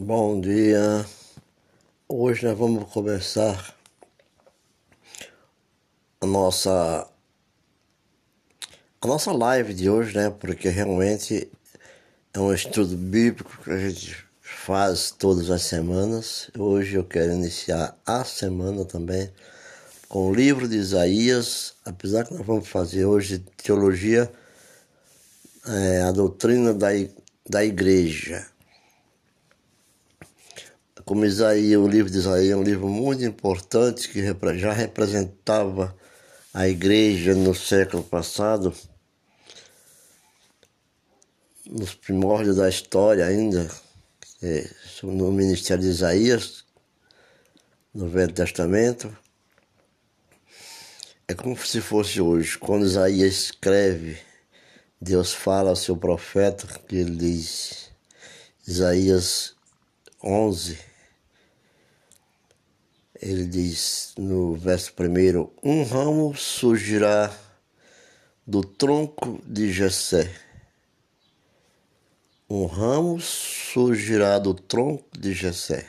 Bom dia. Hoje nós vamos começar a nossa a nossa live de hoje, né? Porque realmente é um estudo bíblico que a gente faz todas as semanas. Hoje eu quero iniciar a semana também com o livro de Isaías, apesar que nós vamos fazer hoje teologia, é, a doutrina da, da igreja como Isaías, o livro de Isaías é um livro muito importante que já representava a igreja no século passado, nos primórdios da história ainda, é, no ministério de Isaías, no Velho Testamento. É como se fosse hoje, quando Isaías escreve, Deus fala ao seu profeta, que ele diz, Isaías 11, ele diz no verso primeiro: Um ramo surgirá do tronco de Jessé. Um ramo surgirá do tronco de Jessé,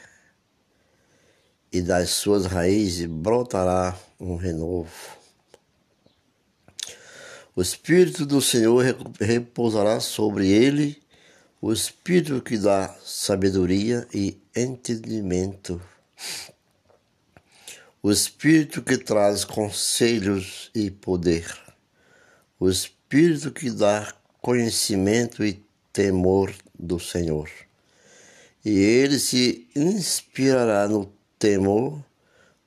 e das suas raízes brotará um renovo. O Espírito do Senhor repousará sobre ele, o Espírito que dá sabedoria e entendimento o Espírito que traz conselhos e poder, o Espírito que dá conhecimento e temor do Senhor. E ele se inspirará no temor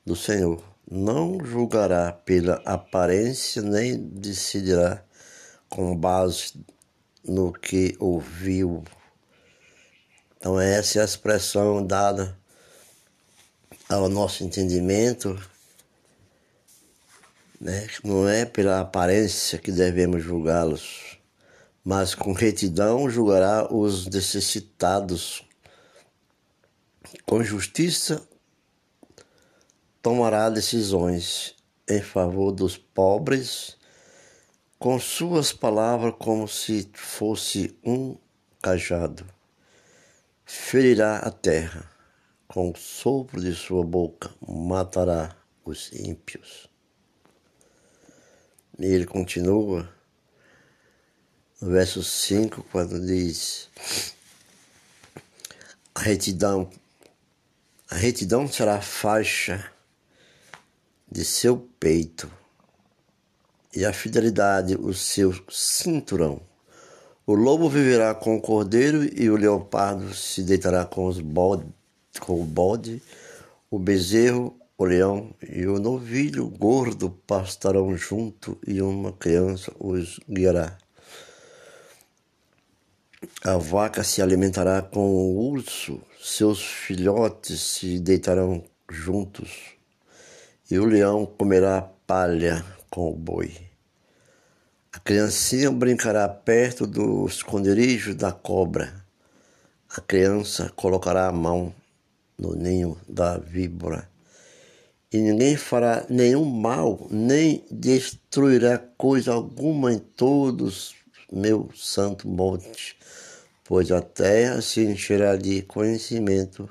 do Senhor. Não julgará pela aparência, nem decidirá com base no que ouviu. Então, essa é a expressão dada ao nosso entendimento, né? não é pela aparência que devemos julgá-los, mas com retidão julgará os necessitados. Com justiça tomará decisões em favor dos pobres, com suas palavras como se fosse um cajado. Ferirá a terra com o sopro de sua boca matará os ímpios. E ele continua no verso 5, quando diz: A retidão, a retidão será a faixa de seu peito, e a fidelidade o seu cinturão. O lobo viverá com o cordeiro, e o leopardo se deitará com os bodes com o bode, o bezerro, o leão e o novilho gordo pastarão junto e uma criança os guiará. A vaca se alimentará com o urso, seus filhotes se deitarão juntos, e o leão comerá palha com o boi. Criancinha brincará perto do esconderijo da cobra. A criança colocará a mão no ninho da víbora. E ninguém fará nenhum mal, nem destruirá coisa alguma em todos meu santo monte, pois a terra se encherá de conhecimento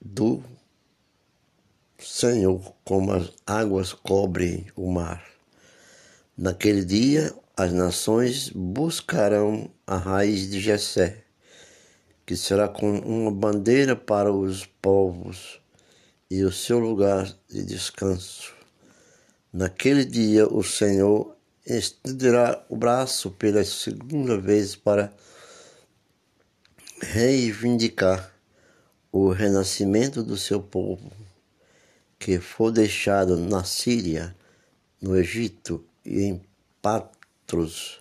do Senhor, como as águas cobrem o mar. Naquele dia as nações buscarão a raiz de Jessé que será com uma bandeira para os povos e o seu lugar de descanso. Naquele dia o Senhor estenderá o braço pela segunda vez para reivindicar o renascimento do seu povo, que foi deixado na Síria, no Egito e em Patros,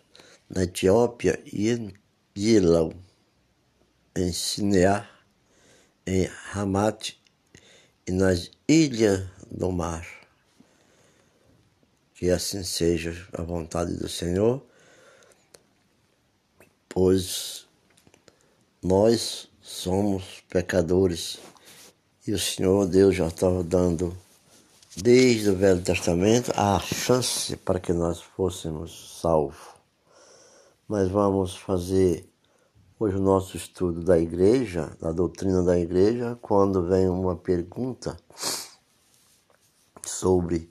na Etiópia e em Gilão em Sineá, em Hamat e nas ilhas do mar. Que assim seja a vontade do Senhor, pois nós somos pecadores e o Senhor Deus já estava dando, desde o Velho Testamento, a chance para que nós fôssemos salvos. Mas vamos fazer Hoje o nosso estudo da igreja, da doutrina da igreja, quando vem uma pergunta sobre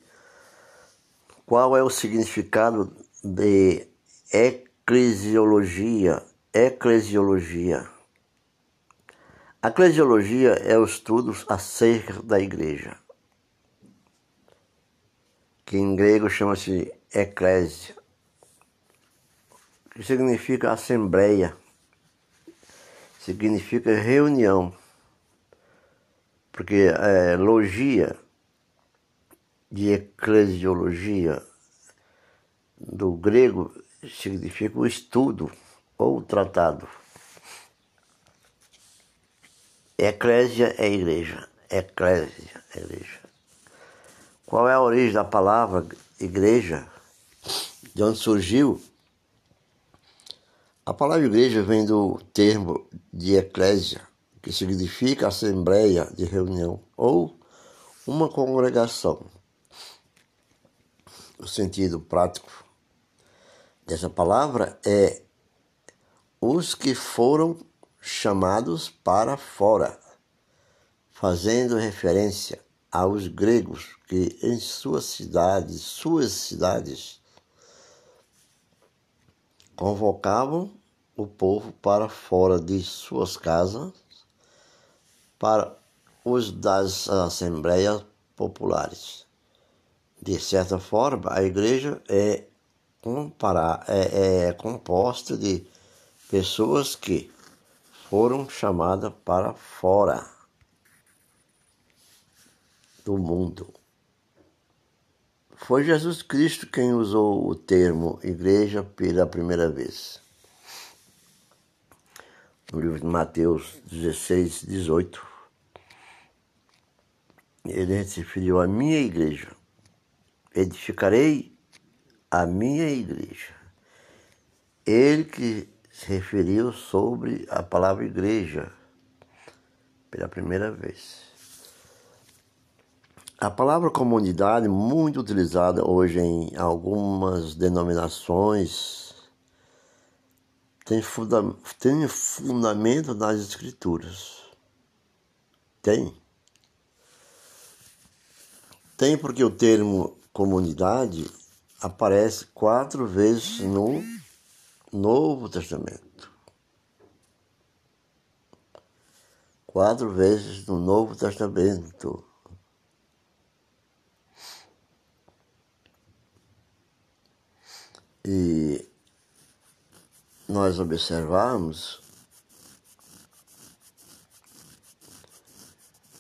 qual é o significado de eclesiologia, eclesiologia. A eclesiologia é o estudo acerca da igreja, que em grego chama-se eclésia, que significa assembleia significa reunião, porque é, logia de eclesiologia do grego significa o estudo ou tratado. Eclésia é igreja, eclésia é igreja. Qual é a origem da palavra igreja? De onde surgiu? A palavra igreja vem do termo de eclésia, que significa assembleia de reunião ou uma congregação. O sentido prático dessa palavra é os que foram chamados para fora, fazendo referência aos gregos que em suas cidades, suas cidades, convocavam o povo para fora de suas casas para os das assembleias populares. De certa forma, a igreja é, comparar, é, é composta de pessoas que foram chamadas para fora do mundo. Foi Jesus Cristo quem usou o termo igreja pela primeira vez no livro de Mateus 16, 18. Ele se referiu à minha igreja. Edificarei a minha igreja. Ele que se referiu sobre a palavra igreja pela primeira vez. A palavra comunidade, muito utilizada hoje em algumas denominações tem, funda tem fundamento nas escrituras. Tem. Tem porque o termo comunidade aparece quatro vezes no Novo Testamento. Quatro vezes no Novo Testamento. E nós observarmos,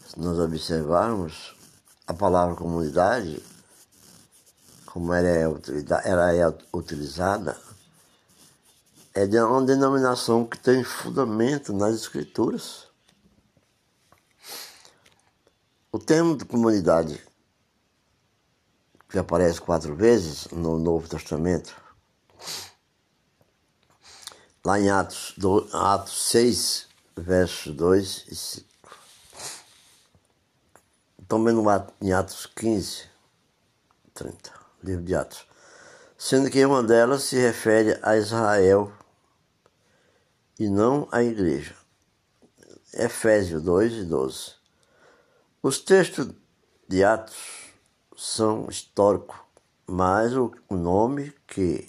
se nós observarmos a palavra comunidade, como ela é, ela é utilizada, é de uma denominação que tem fundamento nas escrituras. O termo de comunidade, que aparece quatro vezes no Novo Testamento, lá em Atos, do, Atos 6, versos 2 e 5. Também no, em Atos 15, 30, livro de Atos. Sendo que uma delas se refere a Israel e não à igreja. Efésios 2 e 12. Os textos de Atos são históricos, mas o nome que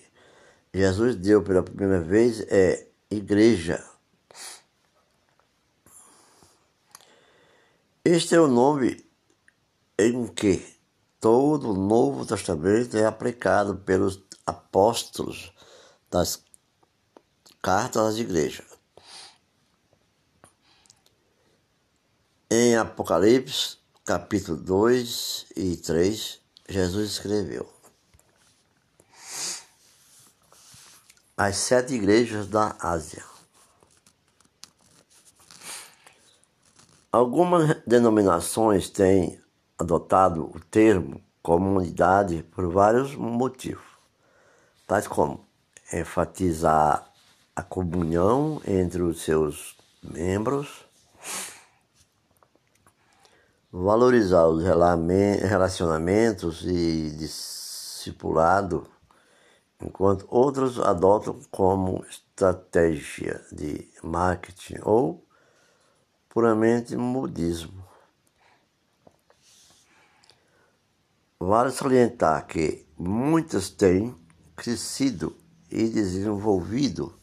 Jesus deu pela primeira vez é igreja. Este é o nome em que todo o Novo Testamento é aplicado pelos apóstolos das cartas às igrejas. Em Apocalipse, capítulo 2 e 3, Jesus escreveu: as sete igrejas da Ásia. Algumas denominações têm adotado o termo comunidade por vários motivos, tais como enfatizar a comunhão entre os seus membros, valorizar os relacionamentos e discipulado enquanto outros adotam como estratégia de marketing ou puramente modismo. Vale salientar que muitas têm crescido e desenvolvido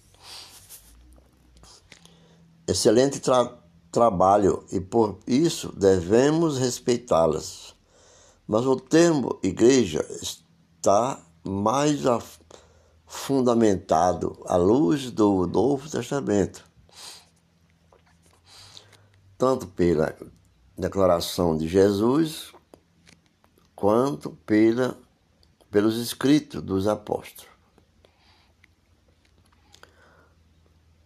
excelente tra trabalho e por isso devemos respeitá-las. Mas o termo igreja está mais fundamentado à luz do Novo Testamento, tanto pela declaração de Jesus quanto pela, pelos escritos dos apóstolos.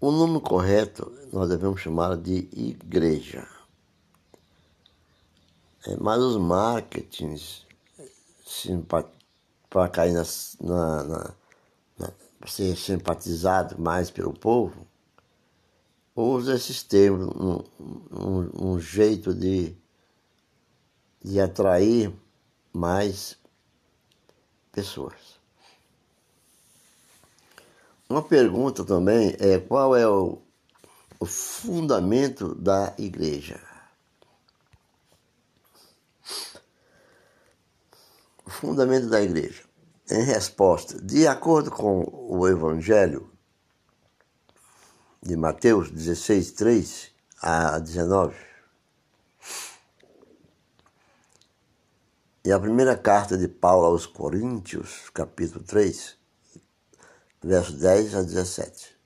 O nome correto nós devemos chamar de igreja. É, mas os marketings para cair na, na, na, na ser simpatizado mais pelo povo, usa esses termos, um, um, um jeito de, de atrair mais pessoas. Uma pergunta também é qual é o, o fundamento da igreja? O fundamento da igreja. Em resposta, de acordo com o Evangelho de Mateus 16, 3 a 19, e a primeira carta de Paulo aos Coríntios, capítulo 3, versos 10 a 17.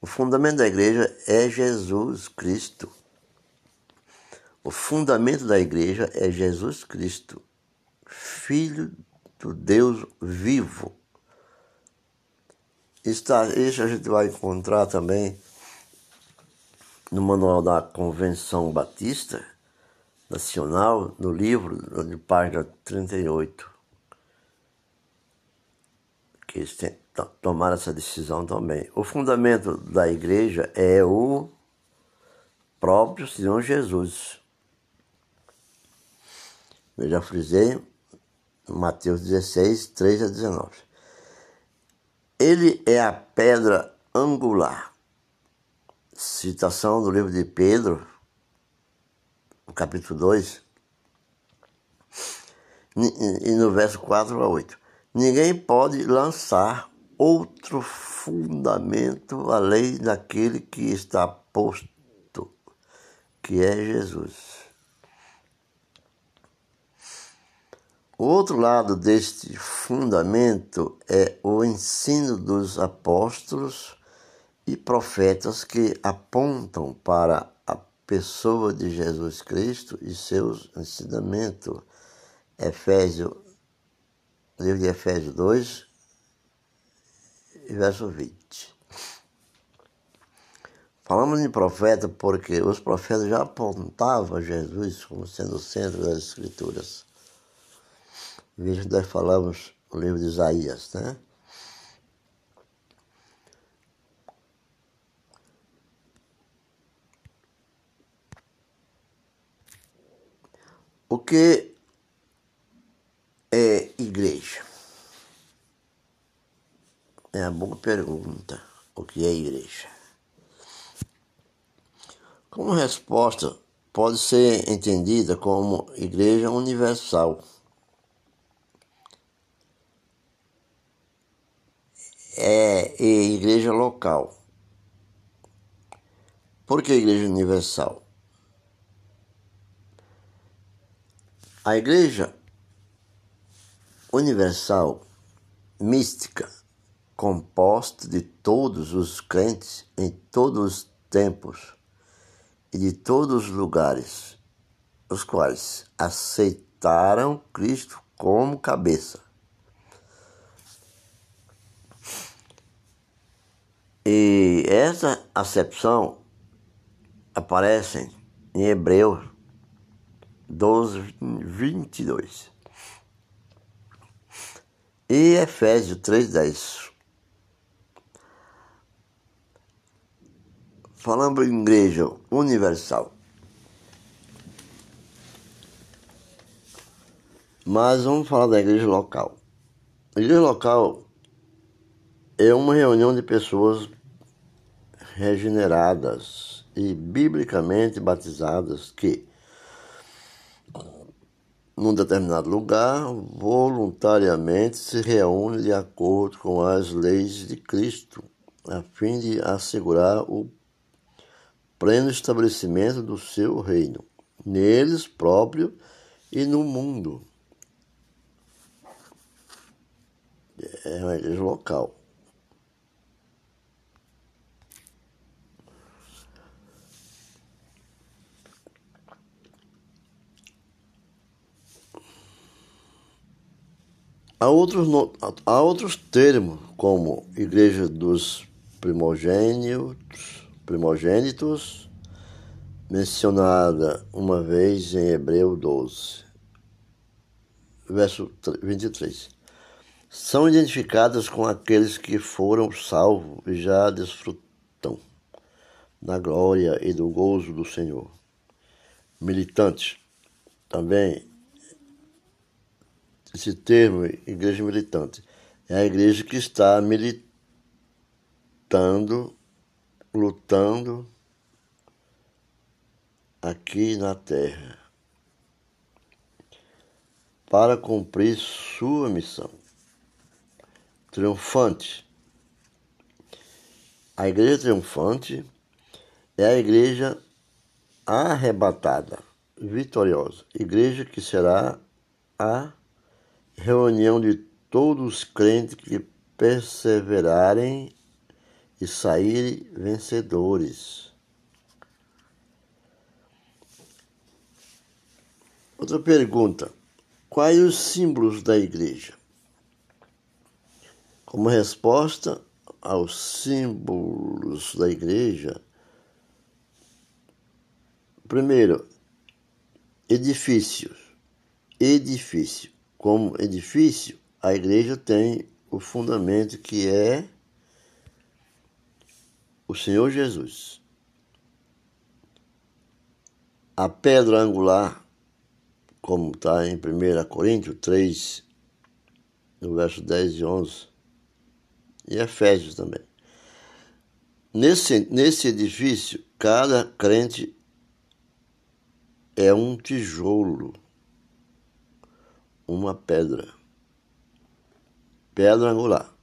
O fundamento da igreja é Jesus Cristo. O fundamento da igreja é Jesus Cristo, Filho do Deus vivo. Está, isso a gente vai encontrar também no manual da Convenção Batista Nacional, no livro, de página 38, que eles têm, tomaram essa decisão também. O fundamento da igreja é o próprio Senhor Jesus. Eu já frisei, Mateus 16, 3 a 19. Ele é a pedra angular. Citação do livro de Pedro, no capítulo 2, e no verso 4 a 8. Ninguém pode lançar outro fundamento além daquele que está posto, que é Jesus. O outro lado deste fundamento é o ensino dos apóstolos e profetas que apontam para a pessoa de Jesus Cristo e seus ensinamentos. Efésio, livro de Efésios 2, verso 20. Falamos de profeta porque os profetas já apontavam Jesus como sendo o centro das Escrituras. Veja que nós falamos no livro de Isaías, né? O que é igreja? É uma boa pergunta. O que é igreja? Como resposta, pode ser entendida como igreja universal é, igreja local. Por que igreja universal? A igreja universal mística, composta de todos os crentes em todos os tempos e de todos os lugares, os quais aceitaram Cristo como cabeça E essa acepção aparece em Hebreus 12, 22 e Efésios 3, 10. Falando em igreja universal. Mas vamos falar da igreja local. A igreja local é uma reunião de pessoas regeneradas e biblicamente batizadas que, num determinado lugar, voluntariamente se reúnem de acordo com as leis de Cristo, a fim de assegurar o pleno estabelecimento do seu reino, neles próprio e no mundo. É uma igreja local. Há outros, há outros termos, como Igreja dos Primogênitos, primogênitos mencionada uma vez em Hebreu 12, verso 23. São identificadas com aqueles que foram salvos e já desfrutam da glória e do gozo do Senhor. Militantes, também esse termo, igreja militante, é a igreja que está militando, lutando aqui na terra para cumprir sua missão. Triunfante. A igreja triunfante é a igreja arrebatada, vitoriosa, igreja que será a reunião de todos os crentes que perseverarem e saírem vencedores. Outra pergunta: quais os símbolos da igreja? Como resposta aos símbolos da igreja, primeiro, edifícios. Edifício como edifício, a igreja tem o fundamento que é o Senhor Jesus. A pedra angular, como está em 1 Coríntios 3, no verso 10 e 11, e Efésios também. Nesse, nesse edifício, cada crente é um tijolo uma pedra, pedra angular,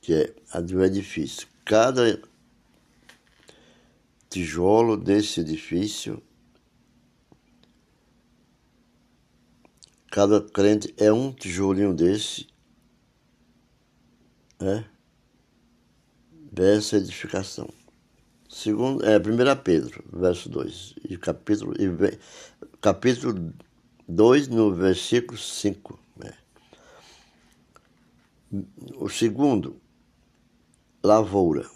que é a do edifício. Cada tijolo desse edifício, cada crente é um tijolinho desse, né? dessa edificação. Segundo, é 1 Pedro, verso 2, e capítulo, e, capítulo 2 no versículo 5. Né? O segundo, lavoura.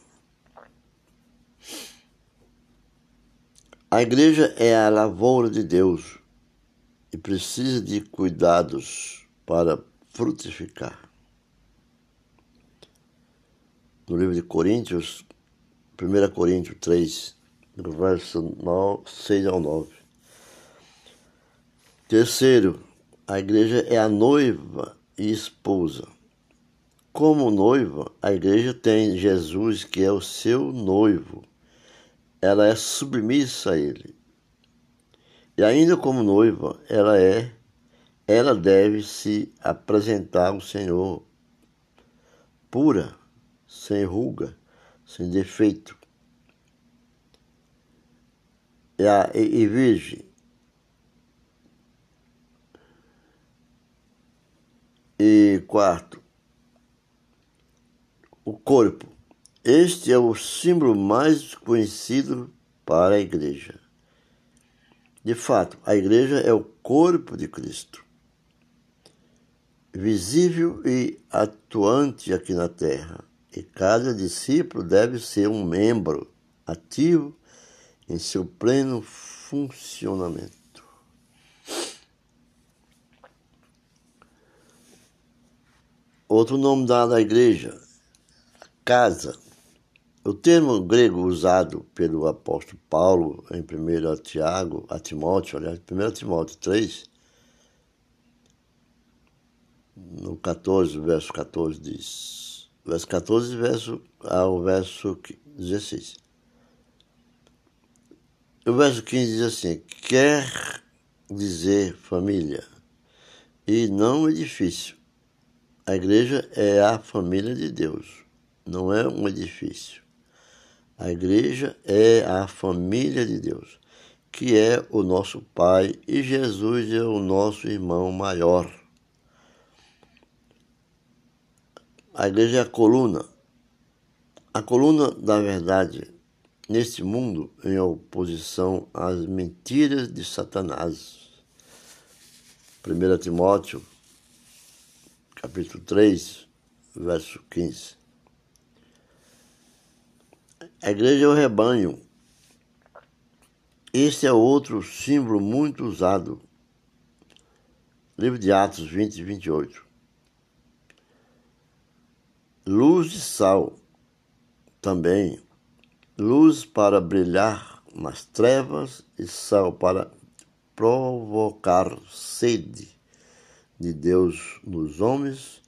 A igreja é a lavoura de Deus e precisa de cuidados para frutificar. No livro de Coríntios, 1 Coríntios 3, no verso 9, 6 ao 9. Terceiro, a igreja é a noiva e esposa. Como noiva, a igreja tem Jesus, que é o seu noivo. Ela é submissa a ele. E ainda como noiva, ela é ela deve se apresentar ao Senhor pura, sem ruga, sem defeito. E, a, e, e virgem, E quarto, o corpo. Este é o símbolo mais conhecido para a igreja. De fato, a igreja é o corpo de Cristo, visível e atuante aqui na terra, e cada discípulo deve ser um membro ativo em seu pleno funcionamento. Outro nome dado à igreja, casa. O termo grego usado pelo apóstolo Paulo em 1 Tiago, a Timóteo, aliás, 1 Timóteo 3, no 14, verso 14 diz, verso 14 verso, ao verso 16. O verso 15 diz assim, quer dizer família e não edifício. A igreja é a família de Deus, não é um edifício. A igreja é a família de Deus, que é o nosso Pai e Jesus é o nosso irmão maior. A igreja é a coluna. A coluna da verdade neste mundo em oposição às mentiras de Satanás. 1 Timóteo, capítulo 3, verso 15. A igreja é o rebanho. Este é outro símbolo muito usado. Livro de Atos 20 e 28 luz de sal também, luz para brilhar nas trevas e sal para provocar sede de Deus nos homens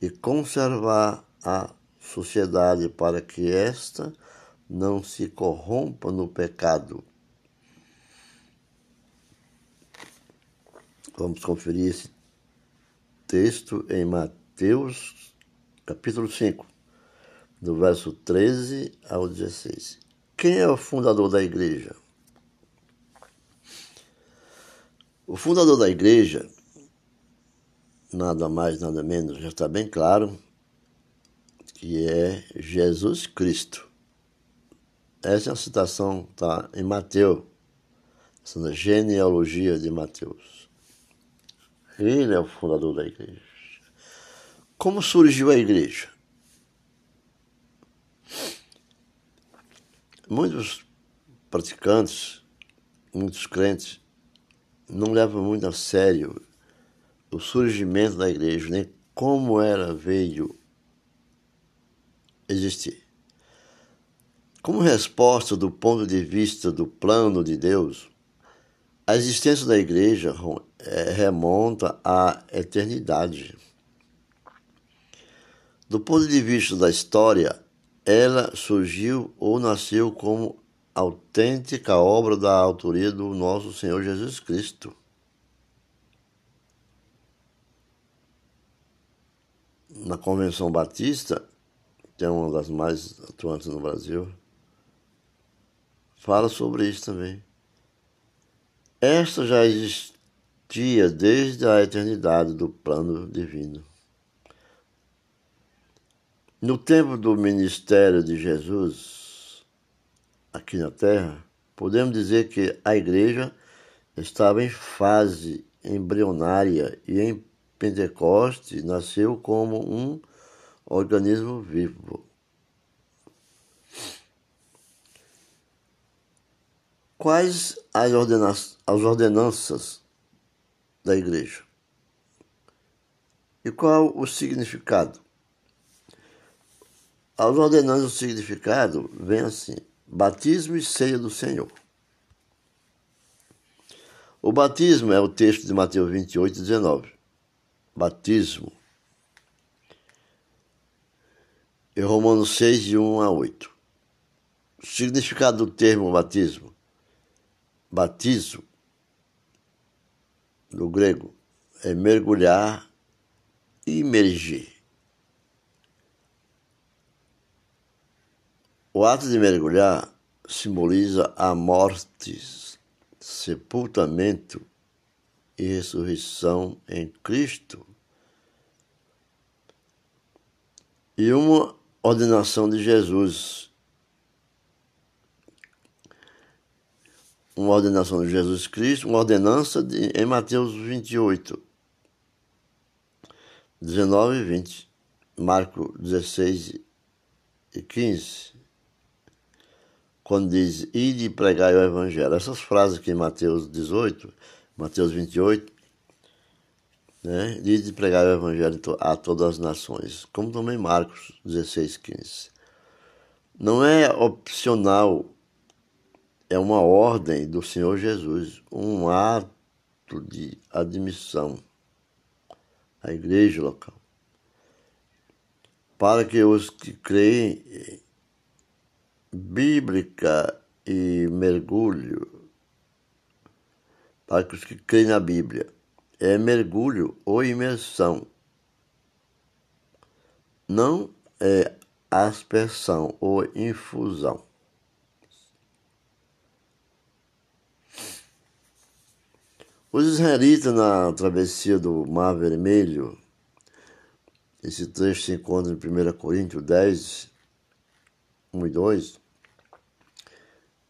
e conservar a sociedade para que esta não se corrompa no pecado. Vamos conferir esse texto em Mateus capítulo 5, do verso 13 ao 16. Quem é o fundador da igreja? O fundador da igreja, nada mais, nada menos, já está bem claro, que é Jesus Cristo. Essa é a citação está em Mateus, essa genealogia de Mateus. Ele é o fundador da igreja. Como surgiu a igreja? Muitos praticantes, muitos crentes, não levam muito a sério o surgimento da igreja, nem como ela veio existir. Como resposta do ponto de vista do plano de Deus, a existência da igreja eh, remonta à eternidade. Do ponto de vista da história, ela surgiu ou nasceu como autêntica obra da autoria do nosso Senhor Jesus Cristo. Na Convenção Batista, que é uma das mais atuantes no Brasil, fala sobre isso também. Esta já existia desde a eternidade do plano divino. No tempo do ministério de Jesus aqui na Terra, podemos dizer que a igreja estava em fase embrionária e em Pentecoste nasceu como um organismo vivo. Quais as, ordena as ordenanças da igreja? E qual o significado? As ordenanças do significado vem assim: batismo e ceia do Senhor. O batismo é o texto de Mateus 28, 19. Batismo. E Romanos 6, de 1 a 8. O significado do termo batismo. Batizo, no grego, é mergulhar e imergir. O ato de mergulhar simboliza a morte, sepultamento e ressurreição em Cristo. E uma ordenação de Jesus. Uma ordenação de Jesus Cristo, uma ordenança de, em Mateus 28, 19 e 20, Marcos 16 e 15 quando diz ide pregar o evangelho. Essas frases aqui em Mateus 18, Mateus 28, né? Ide pregar o evangelho a todas as nações, como também Marcos 16, 15. Não é opcional, é uma ordem do Senhor Jesus, um ato de admissão. a igreja local, para que os que creem bíblica e mergulho, para os que creem na Bíblia, é mergulho ou imersão, não é aspersão ou infusão. Os israelitas na travessia do Mar Vermelho, esse trecho se encontra em 1 Coríntios 10, 1 e 2.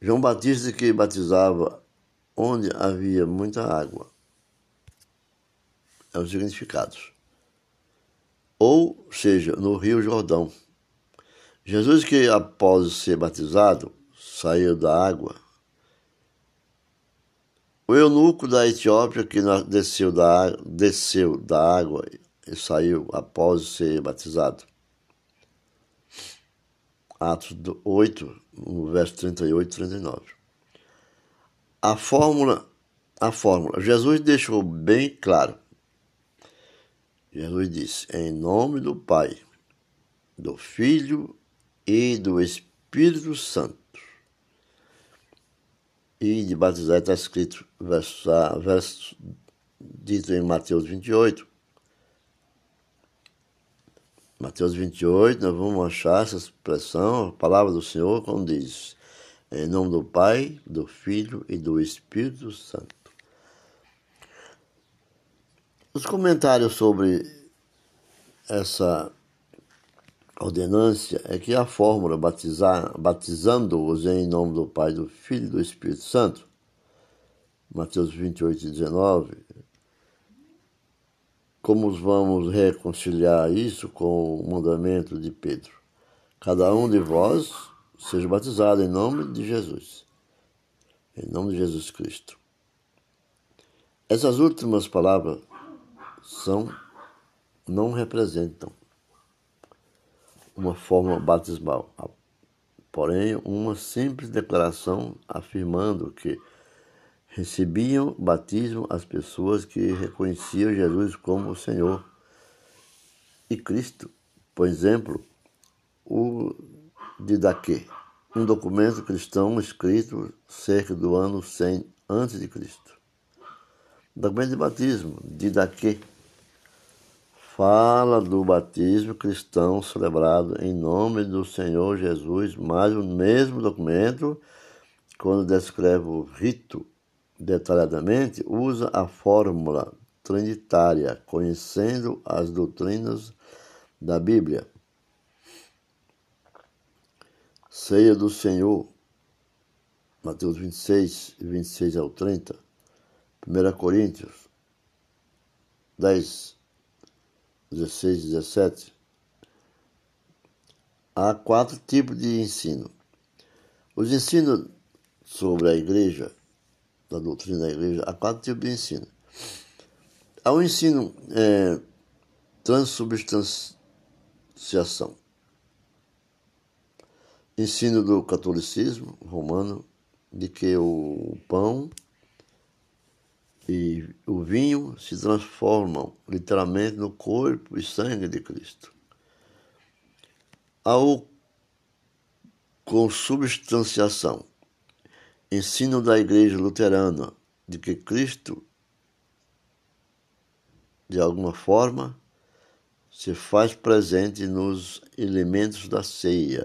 João Batista que batizava onde havia muita água. É os significados. Ou seja, no Rio Jordão. Jesus que após ser batizado, saiu da água o eunuco da Etiópia que desceu da, desceu da água e saiu após ser batizado. Atos 8, no verso 38 e 39. A fórmula, a fórmula, Jesus deixou bem claro. Jesus disse: Em nome do Pai, do Filho e do Espírito Santo e de batizar está escrito, verso, verso dito em Mateus 28. Mateus 28, nós vamos achar essa expressão, a palavra do Senhor, como diz, em nome do Pai, do Filho e do Espírito Santo. Os comentários sobre essa ordenância é que a fórmula batizar, batizando-os em nome do Pai, do Filho e do Espírito Santo, Mateus 28 e 19, como vamos reconciliar isso com o mandamento de Pedro? Cada um de vós seja batizado em nome de Jesus, em nome de Jesus Cristo. Essas últimas palavras são não representam uma forma batismal, porém uma simples declaração afirmando que recebiam batismo as pessoas que reconheciam Jesus como o Senhor e Cristo. Por exemplo, o Didaquê, um documento cristão escrito cerca do ano 100 a.C. Documento de batismo, Didaquê, fala do batismo cristão celebrado em nome do Senhor Jesus, mas o mesmo documento, quando descreve o rito detalhadamente, usa a fórmula trinitária, conhecendo as doutrinas da Bíblia. Ceia do Senhor, Mateus 26, 26 ao 30, 1 Coríntios 10, 16 e 17, há quatro tipos de ensino. Os ensinos sobre a igreja, da doutrina da igreja, há quatro tipos de ensino. Há o ensino é, transubstanciação, ensino do catolicismo romano, de que o pão e o vinho se transformam literalmente no corpo e sangue de Cristo. Ao consubstanciação, ensino da Igreja Luterana de que Cristo, de alguma forma, se faz presente nos elementos da ceia,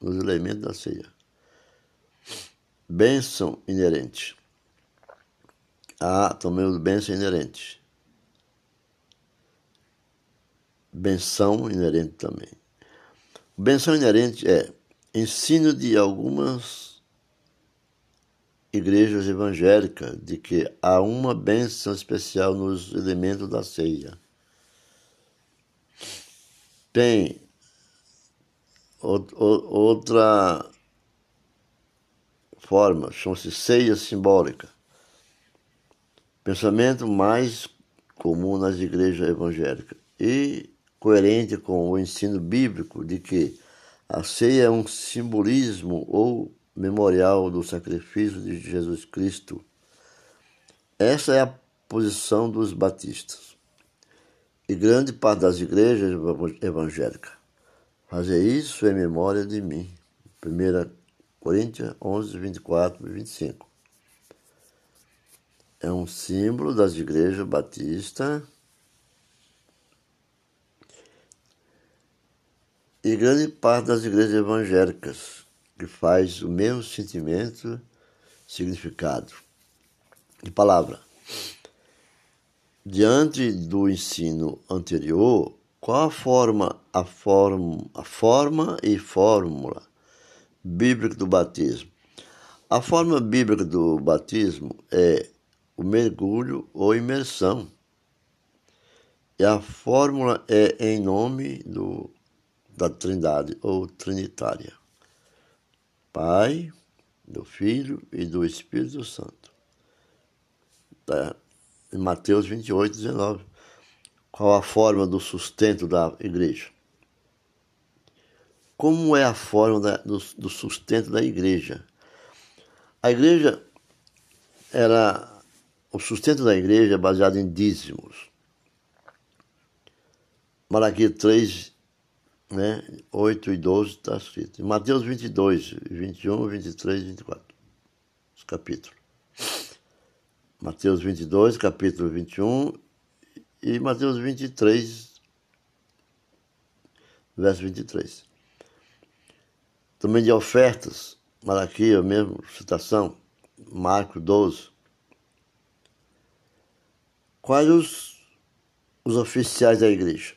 nos elementos da ceia. Bênção inerente há também o bênção inerente. Benção inerente também. Benção inerente é ensino de algumas igrejas evangélicas de que há uma bênção especial nos elementos da ceia. Tem outra forma, chama-se ceia simbólica pensamento mais comum nas igrejas evangélicas e coerente com o ensino bíblico de que a ceia é um simbolismo ou memorial do sacrifício de Jesus Cristo. Essa é a posição dos batistas. e grande parte das igrejas evangélicas. Fazer isso em memória de mim. 1 Coríntios 11, 24 e 25. É um símbolo das igrejas batistas e grande parte das igrejas evangélicas, que faz o mesmo sentimento, significado de palavra. Diante do ensino anterior, qual a forma, a forma, a forma e fórmula bíblica do batismo? A forma bíblica do batismo é o mergulho ou imersão. E a fórmula é em nome do, da Trindade ou Trinitária. Pai, do Filho e do Espírito Santo. Tá? em Mateus 28, 19. Qual a forma do sustento da igreja? Como é a forma da, do, do sustento da igreja? A igreja era o sustento da igreja é baseado em dízimos. Malaquias 3, né, 8 e 12 está escrito. Em Mateus 22, 21, 23 e 24. Os capítulos. Mateus 22, capítulo 21 e Mateus 23, verso 23. Também de ofertas, Malaquias mesmo, citação, Marcos 12. Quais os, os oficiais da igreja?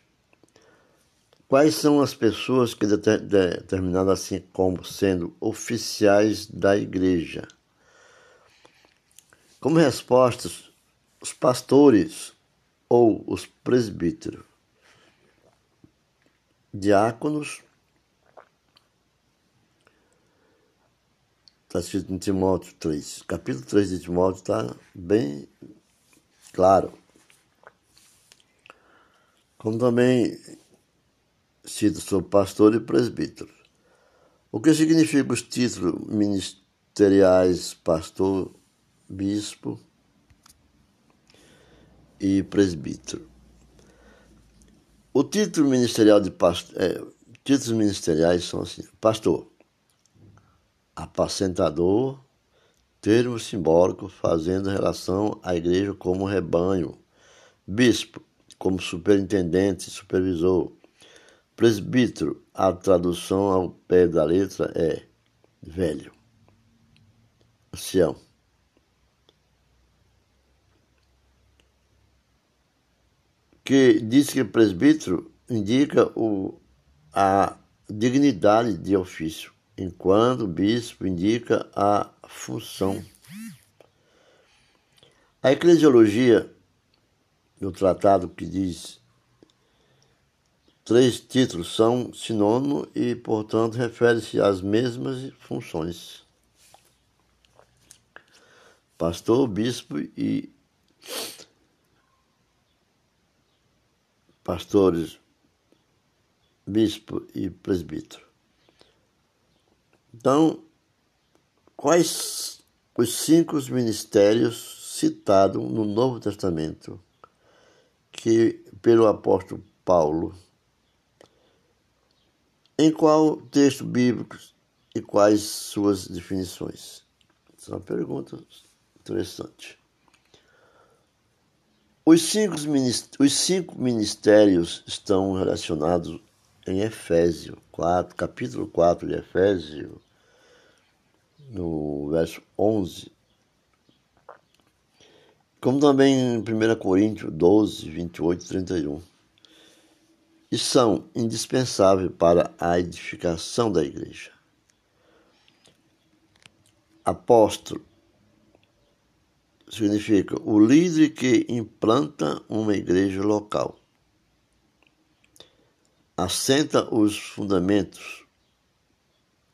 Quais são as pessoas que determinadas assim como sendo oficiais da igreja? Como respostas, os pastores ou os presbíteros, diáconos, está escrito em Timóteo 3. Capítulo 3 de Timóteo está bem claro. Como também cito sobre pastor e presbítero. O que significa os títulos ministeriais pastor, bispo e presbítero. O título ministerial de pastor, é, títulos ministeriais são assim: pastor, apacentador, termo simbólico fazendo relação à igreja como rebanho, bispo como superintendente, supervisor, presbítero, a tradução ao pé da letra é velho, ancião. Que diz que presbítero indica o, a dignidade de ofício, enquanto bispo indica a função. A eclesiologia, no tratado que diz três títulos são sinônimo e, portanto, refere-se às mesmas funções. Pastor, bispo e pastores, bispo e presbítero. Então, quais os cinco ministérios citados no Novo Testamento que pelo apóstolo Paulo? Em qual texto bíblico e quais suas definições? Essa é uma pergunta interessante. Os cinco, os cinco ministérios estão relacionados em Efésio 4, capítulo 4 de Efésio, no verso 11, como também em 1 Coríntios 12, 28 e 31. E são indispensáveis para a edificação da igreja. Apóstolo, significa o líder que implanta uma igreja local. Assenta os fundamentos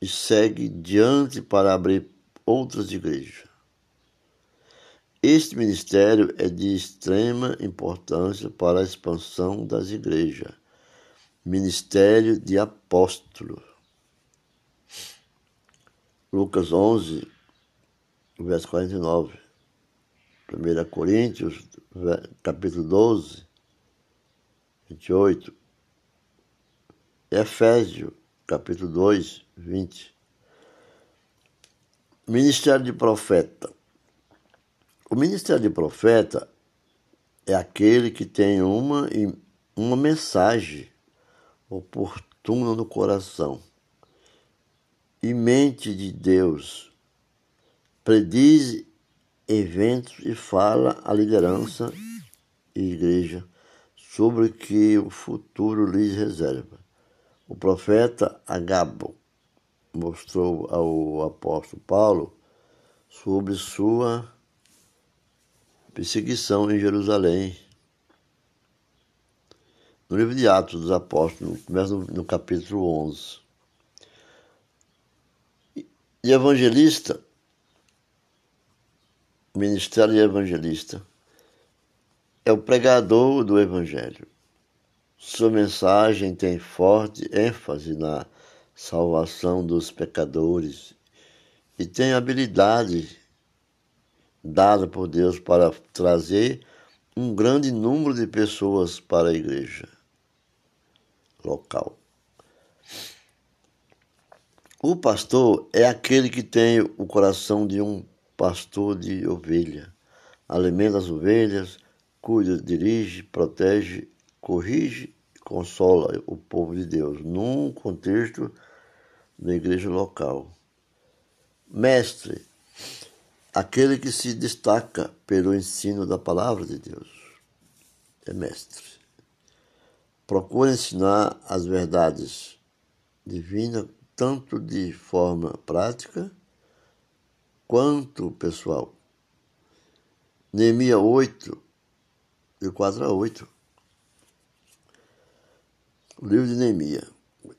e segue diante para abrir outras igrejas. Este ministério é de extrema importância para a expansão das igrejas. Ministério de apóstolo. Lucas 11, verso 49. 1 Coríntios, capítulo 12, 28. Efésio, capítulo 2, 20. Ministério de profeta. O ministério de profeta é aquele que tem uma, uma mensagem oportuna no coração e mente de Deus. Prediz eventos e fala à liderança e igreja sobre o que o futuro lhes reserva. O profeta Agabo mostrou ao apóstolo Paulo sobre sua perseguição em Jerusalém. No livro de Atos dos Apóstolos, começa no, no capítulo 11. E evangelista, ministério evangelista, é o pregador do evangelho. Sua mensagem tem forte ênfase na salvação dos pecadores e tem habilidade dada por Deus para trazer um grande número de pessoas para a igreja local. O pastor é aquele que tem o coração de um pastor de ovelha. Alimenta as ovelhas, cuida, dirige, protege, corrige e consola o povo de Deus num contexto da igreja local. Mestre, aquele que se destaca pelo ensino da palavra de Deus, é mestre. Procura ensinar as verdades divinas tanto de forma prática quanto pessoal. Neemias 8, de 4 a 8. O livro de Neemias,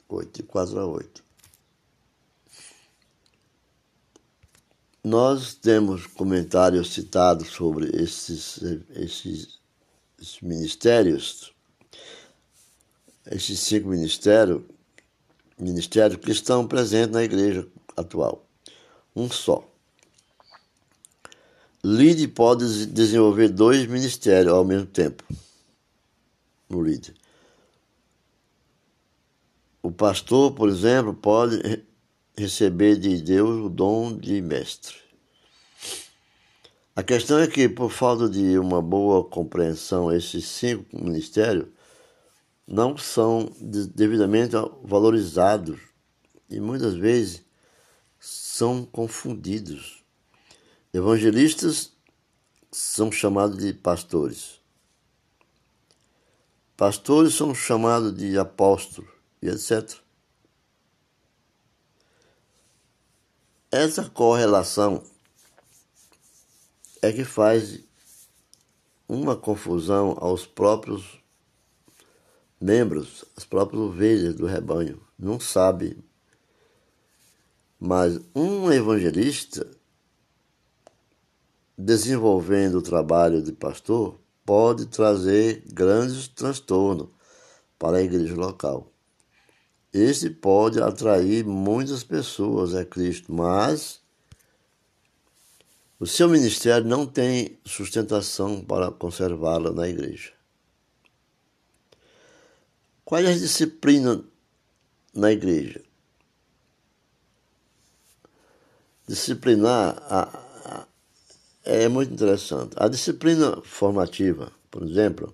8, de 4 a 8. Nós temos comentários citados sobre esses, esses, esses ministérios, esses cinco ministérios, ministérios que estão presentes na igreja atual. Um só. Líder pode desenvolver dois ministérios ao mesmo tempo. No líder. O pastor, por exemplo, pode receber de Deus o dom de mestre. A questão é que, por falta de uma boa compreensão, esses cinco ministérios não são devidamente valorizados e muitas vezes são confundidos. Evangelistas são chamados de pastores. Pastores são chamados de apóstolos e etc. Essa correlação é que faz uma confusão aos próprios membros, as próprias ovelhas do rebanho, não sabe. Mas um evangelista desenvolvendo o trabalho de pastor pode trazer grandes transtornos para a igreja local. Esse pode atrair muitas pessoas a Cristo, mas o seu ministério não tem sustentação para conservá-lo na igreja. Qual é a disciplina na igreja? Disciplinar a, é muito interessante. A disciplina formativa, por exemplo,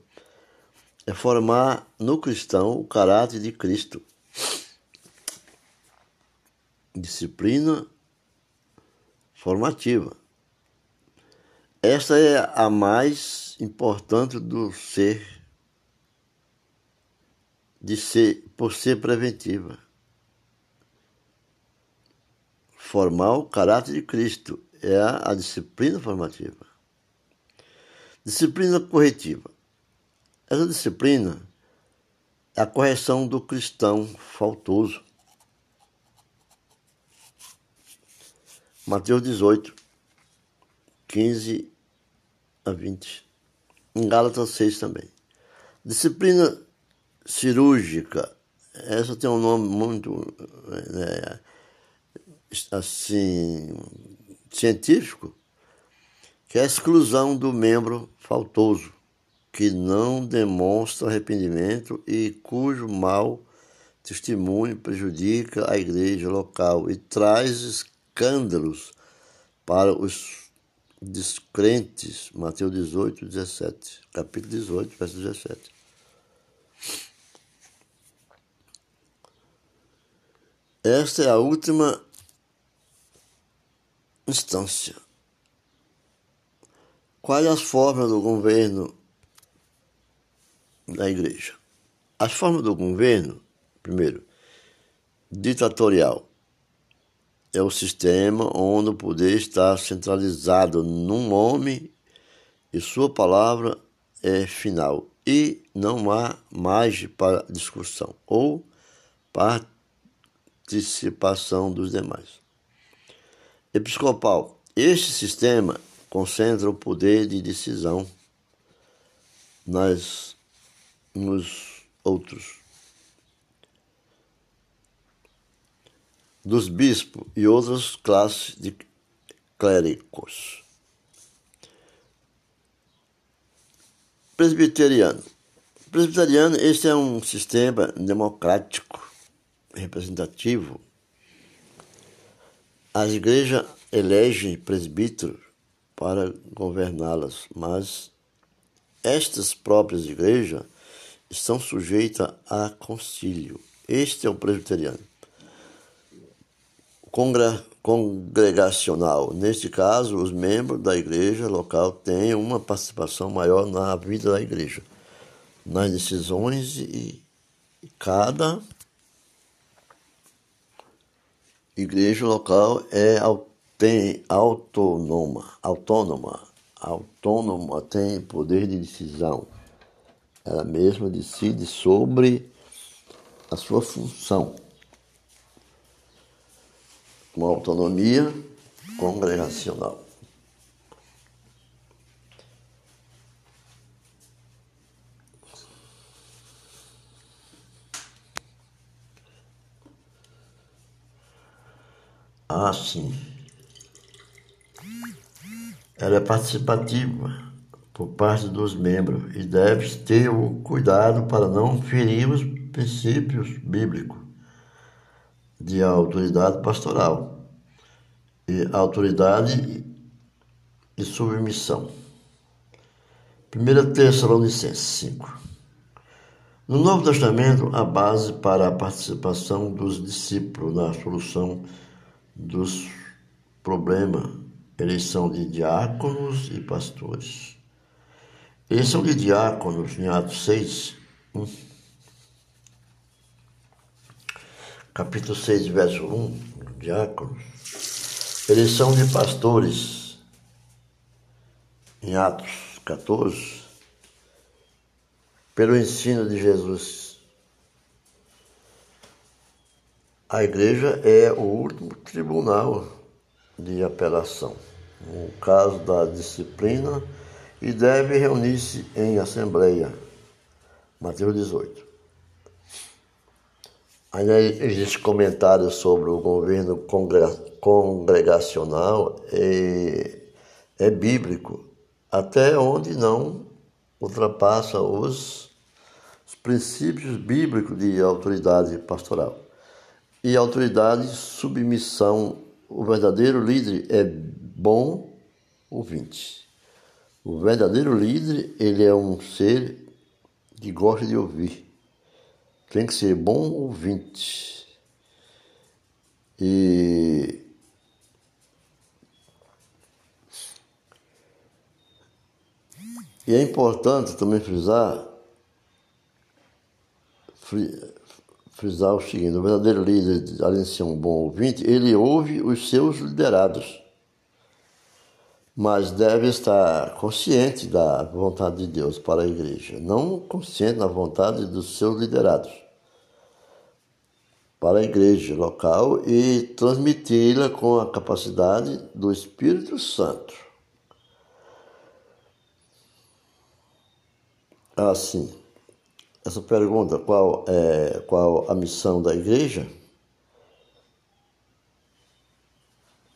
é formar no cristão o caráter de Cristo. Disciplina formativa. Esta é a mais importante do ser de ser, por ser preventiva. Formar o caráter de Cristo é a, disciplina formativa. Disciplina corretiva. Essa disciplina é a correção do cristão faltoso. Mateus 18, 15 a 20. Em Gálatas 6 também. Disciplina cirúrgica. Essa tem um nome muito né, assim científico, que é a exclusão do membro faltoso, que não demonstra arrependimento e cujo mau testemunho prejudica a igreja local e traz escândalos para os descrentes. Mateus 18, 17. Capítulo 18, verso 17. Esta é a última instância. Quais as formas do governo da igreja? As formas do governo, primeiro, ditatorial. É o sistema onde o poder está centralizado num homem e sua palavra é final e não há margem para discussão ou participação dos demais. Episcopal. Este sistema concentra o poder de decisão nas, nos outros. Dos bispos e outras classes de clérigos. Presbiteriano. Presbiteriano, este é um sistema democrático, representativo, as igrejas elegem presbíteros para governá-las, mas estas próprias igrejas estão sujeitas a concílio. Este é o presbiteriano. Congregacional. Neste caso, os membros da igreja local têm uma participação maior na vida da igreja, nas decisões e cada igreja local é tem autônoma, autônoma, autônoma tem poder de decisão. Ela mesma decide sobre a sua função. Com autonomia congregacional. Ah, sim. Ela é participativa por parte dos membros e deve ter o cuidado para não ferir os princípios bíblicos de autoridade pastoral e autoridade e submissão. 1 Tessalonicenses 5. No Novo Testamento, a base para a participação dos discípulos na solução dos problemas, eleição de diáconos e pastores. Eleição de diáconos em Atos 6, 1. capítulo 6, verso 1, diáconos. Eleição de pastores em Atos 14, pelo ensino de Jesus A igreja é o último tribunal de apelação, no caso da disciplina, e deve reunir-se em assembleia. Mateus 18. Ainda existe comentário sobre o governo congregacional, é, é bíblico, até onde não ultrapassa os princípios bíblicos de autoridade pastoral e autoridade, submissão. O verdadeiro líder é bom ouvinte. O verdadeiro líder, ele é um ser que gosta de ouvir. Tem que ser bom ouvinte. E E é importante também frisar frisar o seguinte: o verdadeiro líder, além de ser um bom ouvinte, ele ouve os seus liderados, mas deve estar consciente da vontade de Deus para a igreja, não consciente da vontade dos seus liderados para a igreja local e transmiti-la com a capacidade do Espírito Santo. Assim, essa pergunta, qual é qual a missão da igreja?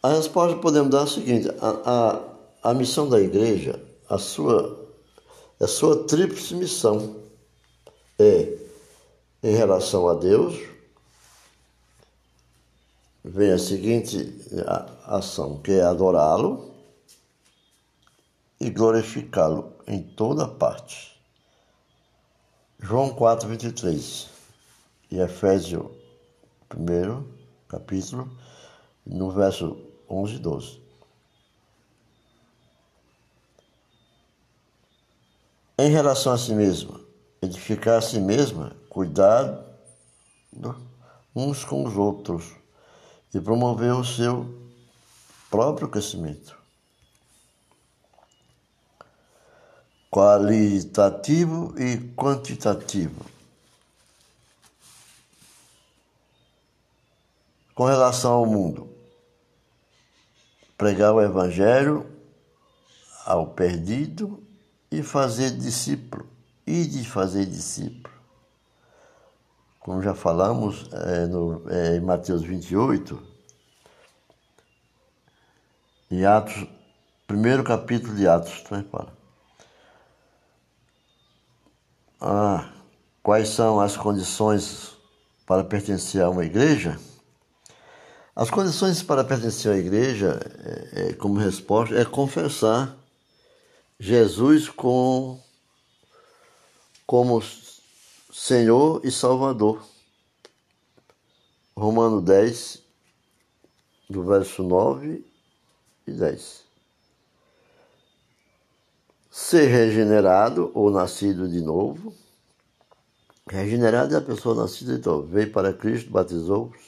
A resposta podemos dar é a seguinte: a, a, a missão da igreja, a sua é sua tríplice missão. É em relação a Deus, vem a seguinte ação, que é adorá-lo e glorificá-lo em toda parte. João 4, 23 e Efésios 1, capítulo, no verso 11 e 12. Em relação a si mesma, edificar a si mesma, cuidar uns com os outros e promover o seu próprio crescimento. Qualitativo e quantitativo. Com relação ao mundo, pregar o Evangelho ao perdido e fazer discípulo, e de fazer discípulo. Como já falamos é, no, é, em Mateus 28, em Atos, primeiro capítulo de Atos, também fala. Ah, quais são as condições para pertencer a uma igreja? As condições para pertencer à igreja, é, é, como resposta, é confessar Jesus com, como Senhor e Salvador. Romano 10, do verso 9 e 10. Ser regenerado ou nascido de novo. Regenerado é a pessoa nascida de novo. Veio para Cristo, batizou-os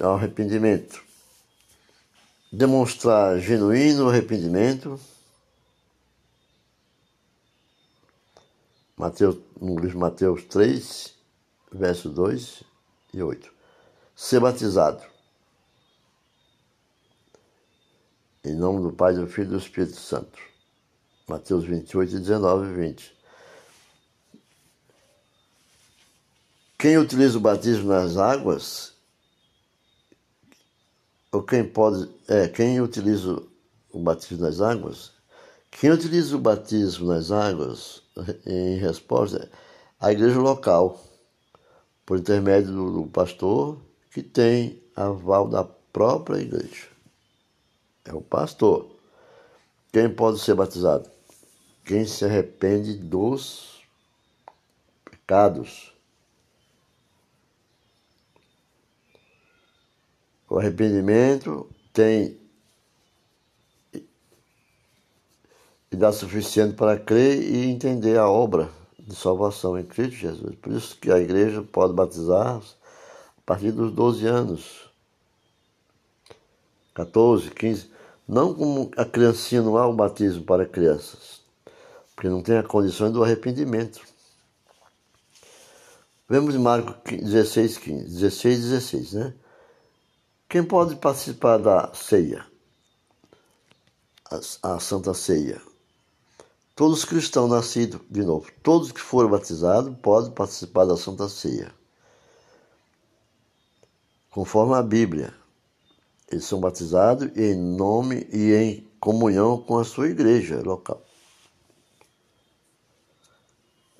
ao arrependimento. Demonstrar genuíno arrependimento. Mateus, no livro Mateus 3, verso 2 e 8. Ser batizado. Em nome do Pai, do Filho e do Espírito Santo. Mateus 28, 19 e 20. Quem utiliza o batismo nas águas ou quem pode, é, quem utiliza o batismo nas águas, quem utiliza o batismo nas águas, em resposta, a igreja local, por intermédio do, pastor, que tem aval da própria igreja. É o pastor. Quem pode ser batizado? Quem se arrepende dos pecados O arrependimento tem idade suficiente para crer e entender a obra de salvação em Cristo Jesus. Por isso que a igreja pode batizar a partir dos 12 anos, 14, 15. Não como a criancinha, não há o batismo para crianças, porque não tem a condição do arrependimento. Vemos em Marcos 16, 15, 16, 16, né? Quem pode participar da ceia? A, a Santa Ceia. Todos os cristãos nascidos, de novo, todos que foram batizados podem participar da Santa Ceia. Conforme a Bíblia, eles são batizados em nome e em comunhão com a sua igreja local.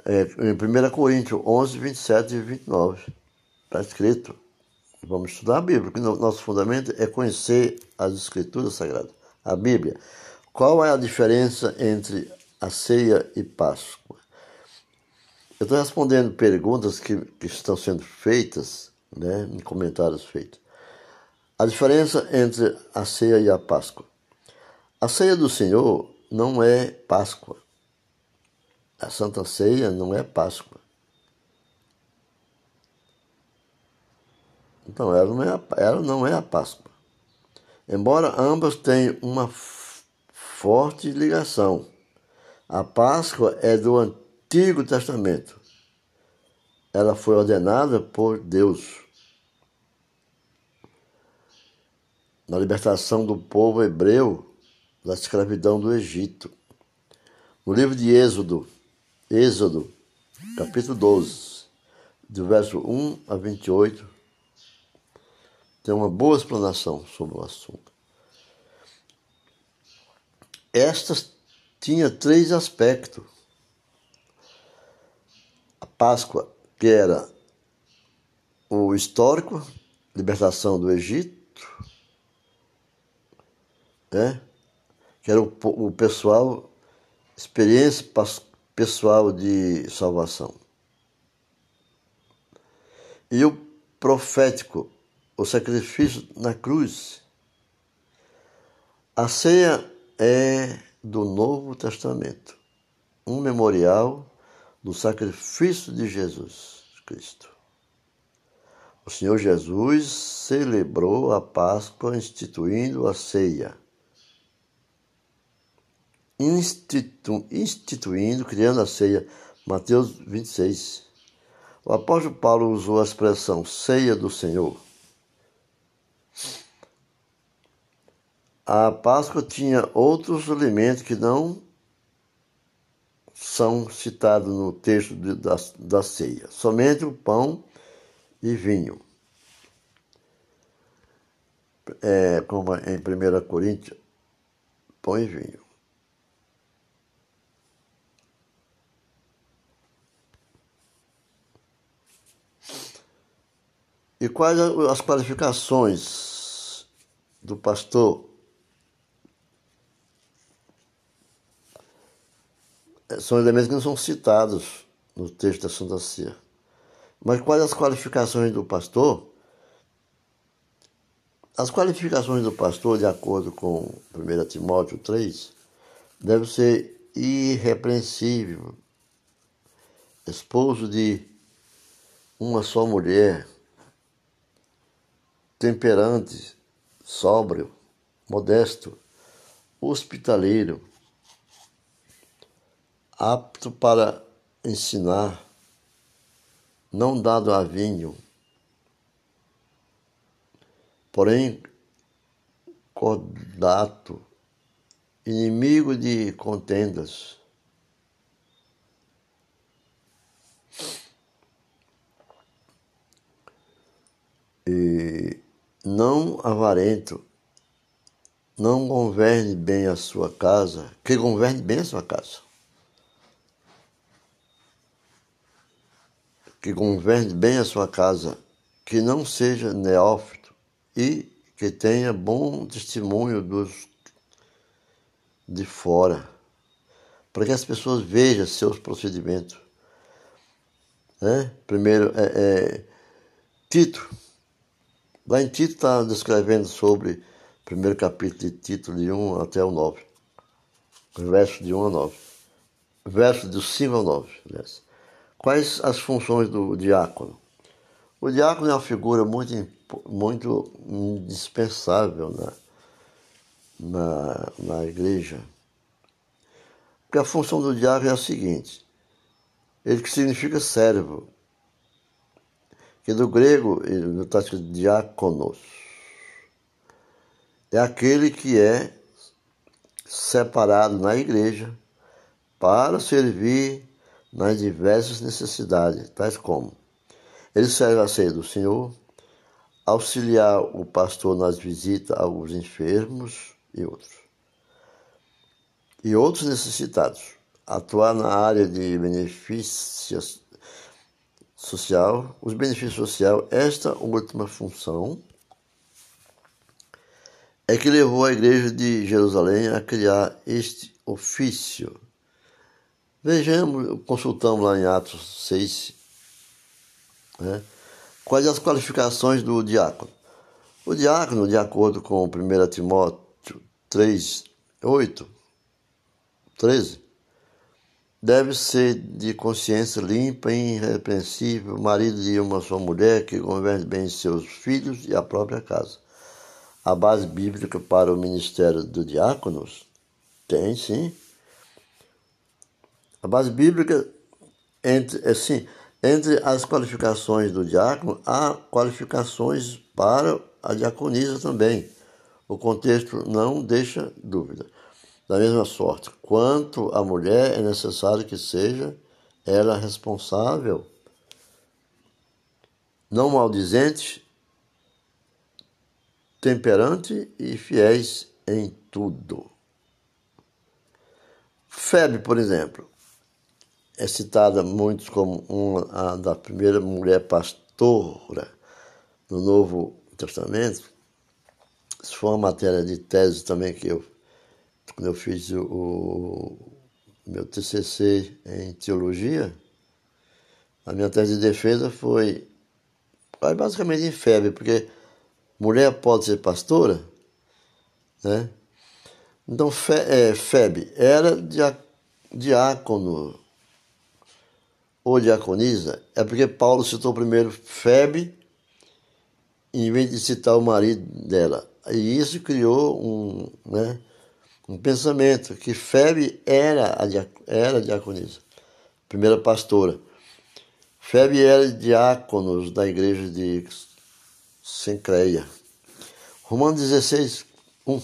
É, em 1 Coríntios 11, 27 e 29, está escrito Vamos estudar a Bíblia, porque nosso fundamento é conhecer as Escrituras Sagradas, a Bíblia. Qual é a diferença entre a ceia e Páscoa? Eu estou respondendo perguntas que, que estão sendo feitas, né, em comentários feitos. A diferença entre a ceia e a Páscoa. A ceia do Senhor não é Páscoa. A Santa Ceia não é Páscoa. Então, ela não é a, ela não é a Páscoa. Embora ambas tenham uma forte ligação. A Páscoa é do Antigo Testamento. Ela foi ordenada por Deus na libertação do povo hebreu da escravidão do Egito. No livro de Êxodo, Êxodo, capítulo 12, do verso 1 a 28, tem uma boa explanação sobre o assunto. Estas tinha três aspectos. A Páscoa, que era o histórico, libertação do Egito, né? que era o, o pessoal, experiência pessoal de salvação. E o profético, o sacrifício na cruz. A ceia é do Novo Testamento, um memorial do sacrifício de Jesus Cristo. O Senhor Jesus celebrou a Páscoa instituindo a ceia, institu, instituindo, criando a ceia. Mateus 26. O apóstolo Paulo usou a expressão ceia do Senhor. A Páscoa tinha outros elementos que não são citados no texto de, da, da ceia, somente o pão e vinho. É, como em 1 Coríntios, pão e vinho. E quais as qualificações do pastor? São elementos que não são citados no texto da Santa Ceia. Mas quais as qualificações do pastor? As qualificações do pastor, de acordo com 1 Timóteo 3, devem ser irrepreensível, esposo de uma só mulher, temperante, sóbrio, modesto, hospitaleiro, apto para ensinar, não dado a vinho, porém cordato, inimigo de contendas. E não avarento, não governe bem a sua casa, que governe bem a sua casa. Que governe bem a sua casa, que não seja neófito e que tenha bom testemunho dos de fora, para que as pessoas vejam seus procedimentos. Né? Primeiro, é, é Tito Lá em Tito está descrevendo sobre o primeiro capítulo de Tito, de 1 até o 9. Verso de 1 a 9. Verso de 5 a 9. Aliás. Quais as funções do diácono? O diácono é uma figura muito, muito indispensável na, na, na igreja. Porque a função do diácono é a seguinte: ele que significa servo, que do grego, está escrito diáconos, é aquele que é separado na igreja para servir nas diversas necessidades, tais como ele serve a ceia do Senhor, auxiliar o pastor nas visitas aos enfermos e outros. E outros necessitados, atuar na área de benefícios social, os benefícios sociais, esta última função é que levou a igreja de Jerusalém a criar este ofício. Vejamos, consultamos lá em Atos 6, né? quais as qualificações do diácono. O diácono, de acordo com 1 Timóteo 3, 8, 13, deve ser de consciência limpa e irrepreensível, marido de uma só mulher que governe bem seus filhos e a própria casa. A base bíblica para o ministério do diáconos? Tem, sim. A base bíblica, entre, assim, entre as qualificações do diácono, há qualificações para a diaconisa também. O contexto não deixa dúvida. Da mesma sorte, quanto a mulher é necessário que seja ela responsável, não maldizente, temperante e fiéis em tudo. Febe, por exemplo, é citada muitos como uma da primeira mulher pastora no Novo Testamento. Isso foi uma matéria de tese também que eu, quando eu fiz o, o meu TCC em teologia, a minha tese de defesa foi, basicamente em febre, porque mulher pode ser pastora, né? Então, Fe, é, Febe era diácono ou diaconisa, é porque Paulo citou primeiro Febe em vez de citar o marido dela. E isso criou um, né, um pensamento que Febe era, a, era diaconisa, primeira pastora. Febe era diáconos da igreja de Sencreia. Romanos 16, 1.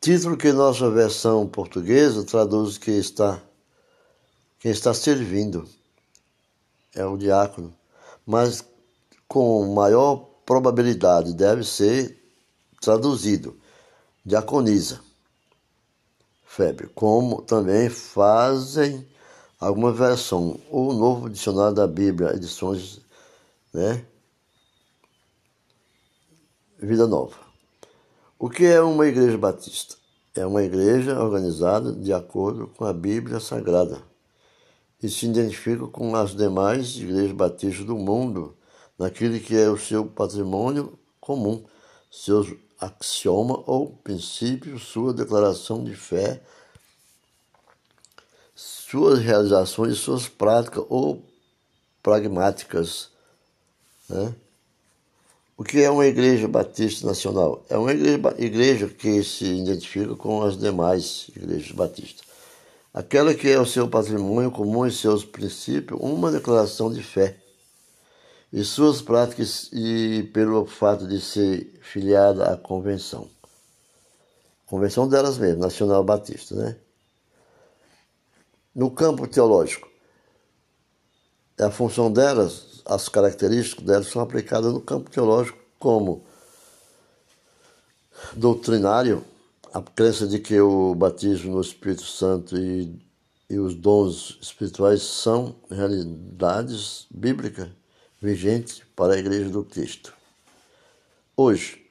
Título que nossa versão portuguesa traduz que está quem está servindo é o diácono, mas com maior probabilidade deve ser traduzido diaconisa, febre, como também fazem alguma versão, o novo dicionário da Bíblia, edições, né? Vida Nova. O que é uma igreja batista? É uma igreja organizada de acordo com a Bíblia Sagrada e se identifica com as demais igrejas batistas do mundo naquele que é o seu patrimônio comum, seus axiomas ou princípios, sua declaração de fé, suas realizações suas práticas ou pragmáticas. Né? O que é uma igreja batista nacional? É uma igreja, igreja que se identifica com as demais igrejas batistas. Aquela que é o seu patrimônio comum e seus princípios, uma declaração de fé. E suas práticas e pelo fato de ser filiada à convenção. Convenção delas mesmas, Nacional Batista, né? No campo teológico, a função delas as características delas são aplicadas no campo teológico como doutrinário, a crença de que o batismo no Espírito Santo e, e os dons espirituais são realidades bíblicas vigentes para a Igreja do Cristo. Hoje,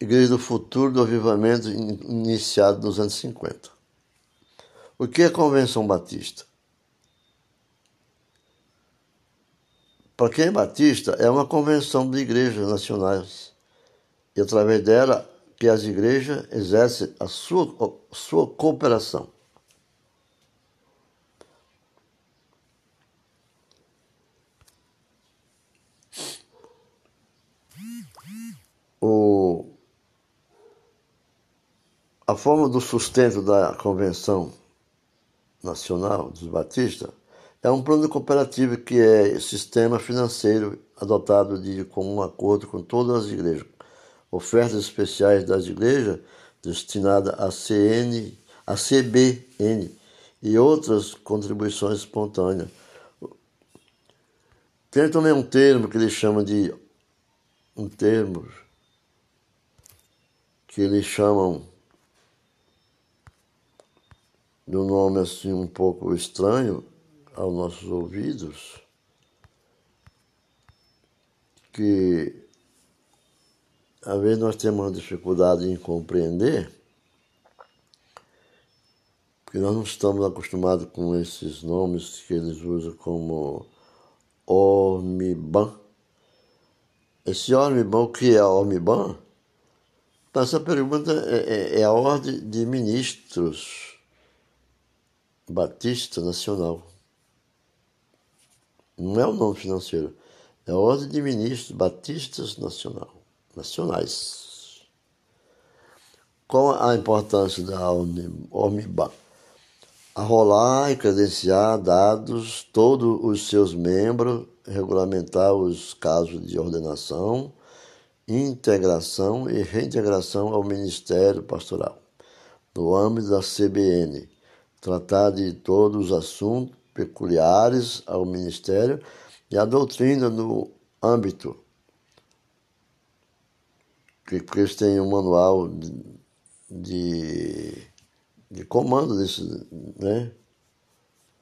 Igreja do Futuro do Avivamento iniciado nos anos 50. O que é a Convenção Batista? Para quem é batista, é uma convenção de igrejas nacionais e através dela que as igrejas exercem a sua, a sua cooperação. O, a forma do sustento da convenção Nacional dos Batistas é um plano cooperativo que é sistema financeiro adotado de comum acordo com todas as igrejas. Ofertas especiais das igrejas destinadas a CN, a CBN e outras contribuições espontâneas. Tem também um termo que eles chamam de um termo que eles chamam de um nome assim um pouco estranho aos nossos ouvidos, que às vezes nós temos uma dificuldade em compreender, porque nós não estamos acostumados com esses nomes que eles usam como Ormiban. Esse Ormiban, o que é Ormiban? Essa pergunta é, é, é a ordem de ministros Batista Nacional. Não é o nome financeiro, é a Ordem de Ministros Batistas Nacional, Nacionais. Qual a importância da OMIBA? Arrolar e credenciar dados todos os seus membros, regulamentar os casos de ordenação, integração e reintegração ao Ministério Pastoral, no âmbito da CBN, tratar de todos os assuntos peculiares ao ministério e a doutrina no âmbito porque eles têm um manual de, de, comando desse, né?